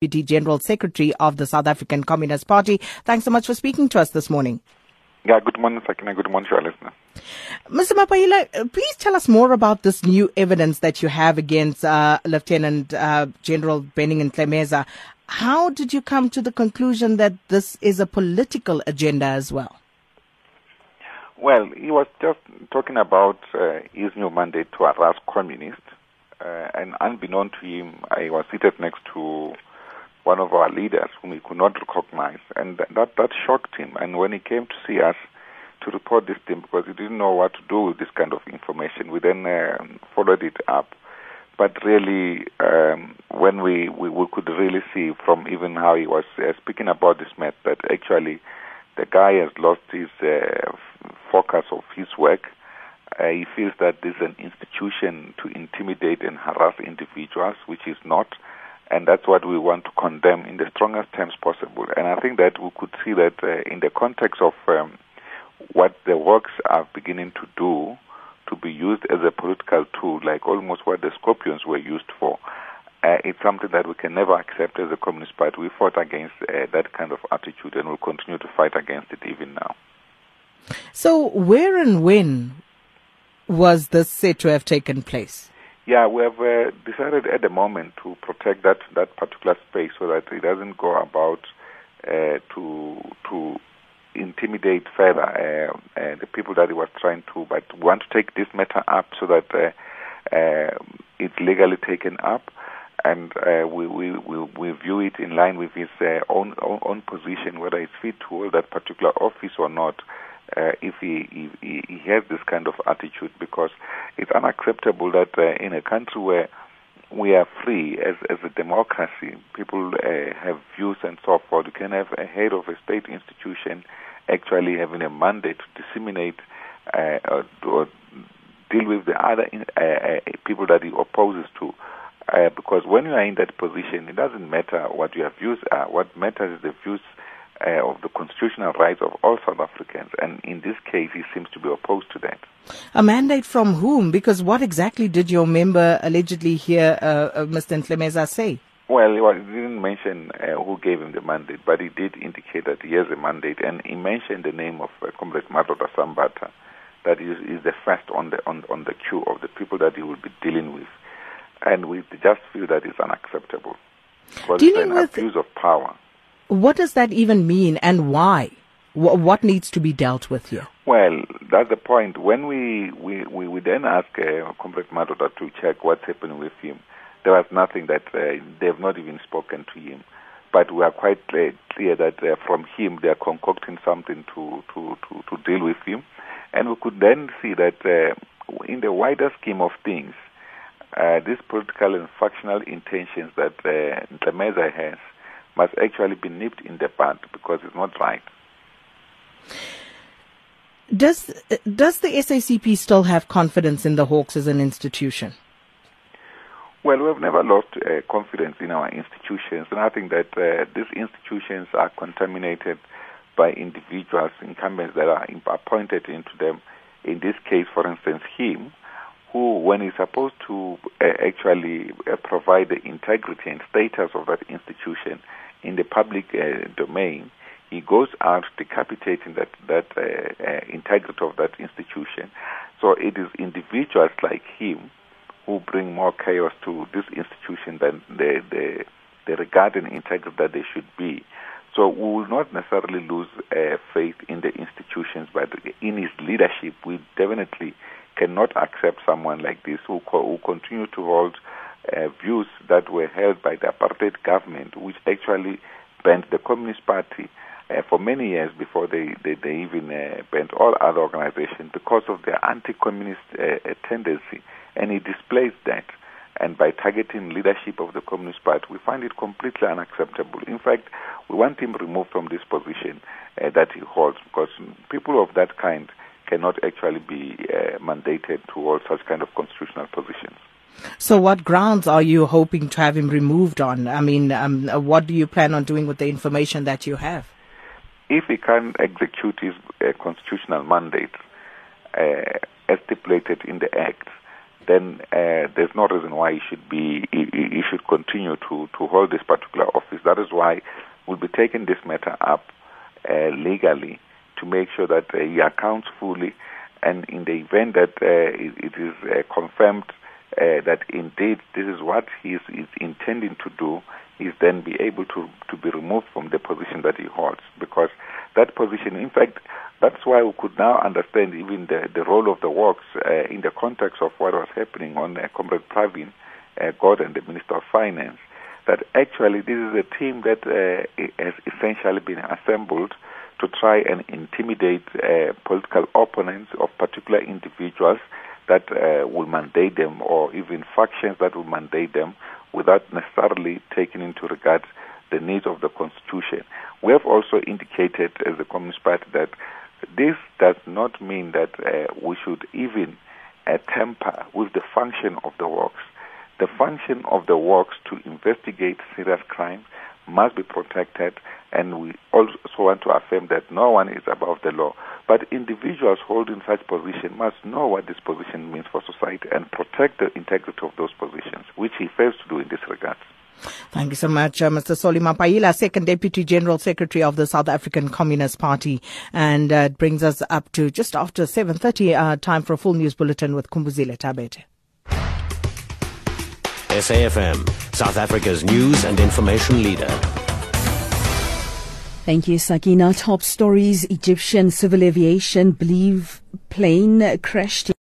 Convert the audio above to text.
Deputy General Secretary of the South African Communist Party. Thanks so much for speaking to us this morning. Yeah, good morning, Sakina. Good morning to our listeners. Mr. Mapaila, uh, please tell us more about this new evidence that you have against uh, Lieutenant uh, General Berning and Ntlemeza. How did you come to the conclusion that this is a political agenda as well? Well, he was just talking about uh, his new mandate to harass communists. Uh, and unbeknown to him, I was seated next to one of our leaders whom he could not recognize, and that that shocked him. And when he came to see us to report this thing, because he didn't know what to do with this kind of information, we then uh, followed it up. But really, um, when we, we, we could really see from even how he was uh, speaking about this matter that actually the guy has lost his uh, focus of his work. Uh, he feels that this is an institution to intimidate and harass individuals, which is not and that's what we want to condemn in the strongest terms possible. And I think that we could see that uh, in the context of um, what the Hawks are beginning to do to be used as a political tool, like almost what the scorpions were used for. Uh, it's something that we can never accept as a Communist Party. We fought against uh, that kind of attitude and will continue to fight against it even now. So, where and when was this said to have taken place? Yeah, we have uh, decided at the moment to protect that, that particular space so that it doesn't go about uh, to to intimidate further uh, uh, the people that he was trying to. But want to take this matter up so that uh, uh, it's legally taken up, and we, we, we we view it in line with his own, own own position, whether it's fit to hold that particular office or not uh, if he, he, he has this kind of attitude because it's unacceptable that uh, in a country where we are free as, as a democracy, people uh, have views and so forth. You can have a head of a state institution actually having a mandate to disseminate uh, or, or, deal with the other uh, uh, people that he opposes to. because when you are in that position, it doesn't matter what your views are. What matters is the views uh, of the constitutional rights of all South Africans. And in this case, he seems to be opposed to that. A mandate from whom? Because what exactly did your member allegedly hear uh, uh, Mr. Ntlemeza say? Well, he didn't mention uh, who gave him the mandate, but he did indicate that he has a mandate, and he mentioned the name of uh, Comrade Madoda Sambatha, that is, is the first on the on, on the queue of the people that he will be dealing with, and we just feel that is unacceptable. Because it's an abuse of power. What does that even mean and why? what needs to be dealt with here? Well, that's the point. When we, we, we, we then ask uh, Comrade Madoda to check what's happening with him, there was nothing that uh, they have not even spoken to him. But we are quite uh, clear that uh, from him they are concocting something to, to, to, to, deal with him. And we could then see that uh, in the wider scheme of things, uh, these political and factional intentions that uh, Ntlemeza has must actually be nipped in the bud because it's not right. Does does the SACP still have confidence in the Hawks as an institution? Well, we've never lost uh, confidence in our institutions, and I think that uh, these institutions are contaminated by individuals, incumbents that are appointed into them. In this case, for instance, him, who, when he's supposed to uh, actually uh, provide the integrity and status of that institution, in the public uh, domain, he goes out decapitating that that uh, uh, integrity of that institution. So it is individuals like him who bring more chaos to this institution than the the, the regard integrity that they should be. So we will not necessarily lose uh, faith in the institutions, but in his leadership, we definitely cannot accept someone like this who, co- who continue to hold uh, views that were held by the apartheid government, which actually banned the Communist Party uh, for many years before they, they, they even uh, banned all other organizations because of their anti-communist uh, tendency. And he displays that. And by targeting leadership of the Communist Party, we find it completely unacceptable. In fact, we want him removed from this position uh, that he holds because people of that kind cannot actually be uh, mandated to hold such kind of constitutional positions. So, what grounds are you hoping to have him removed on? I mean, um, what do you plan on doing with the information that you have? If he can execute his uh, constitutional mandate uh, as stipulated in the Act, then uh, there's no reason why he should be he, he should continue to, to hold this particular office That is why we'll be taking this matter up uh, legally to make sure that uh, he accounts fully, and in the event that uh, it, it is uh, confirmed uh, that indeed this is what he is, is intending to do, is then be able to, to be removed from the position that he holds. Because that position, in fact, that's why we could now understand even the, the role of the Hawks uh, in the context of what was happening on uh, Comrade Pravin uh, Gordhan, the Minister of Finance, that actually this is a team that uh, has essentially been assembled to try and intimidate uh, political opponents of particular individuals that uh, will mandate them or even factions that will mandate them without necessarily taking into regard the needs of the Constitution. We have also indicated as the Communist Party that this does not mean that uh, we should even uh, tamper with the function of the Hawks. The function of the Hawks to investigate serious crimes must be protected, and we also want to affirm that no one is above the law. But individuals holding such position must know what this position means for society and protect the integrity of those positions, which he fails to do in this regard. Thank you so much, uh, Mr. Solly Mapaila, Second Deputy General Secretary of the South African Communist Party. And uh, it brings us up to just after 7.30, uh, time for a full news bulletin with Kumbuzile Tabete. SAFM, South Africa's news and information leader. Thank you, Sakina. Top stories Egyptian civil aviation believe plane crashed.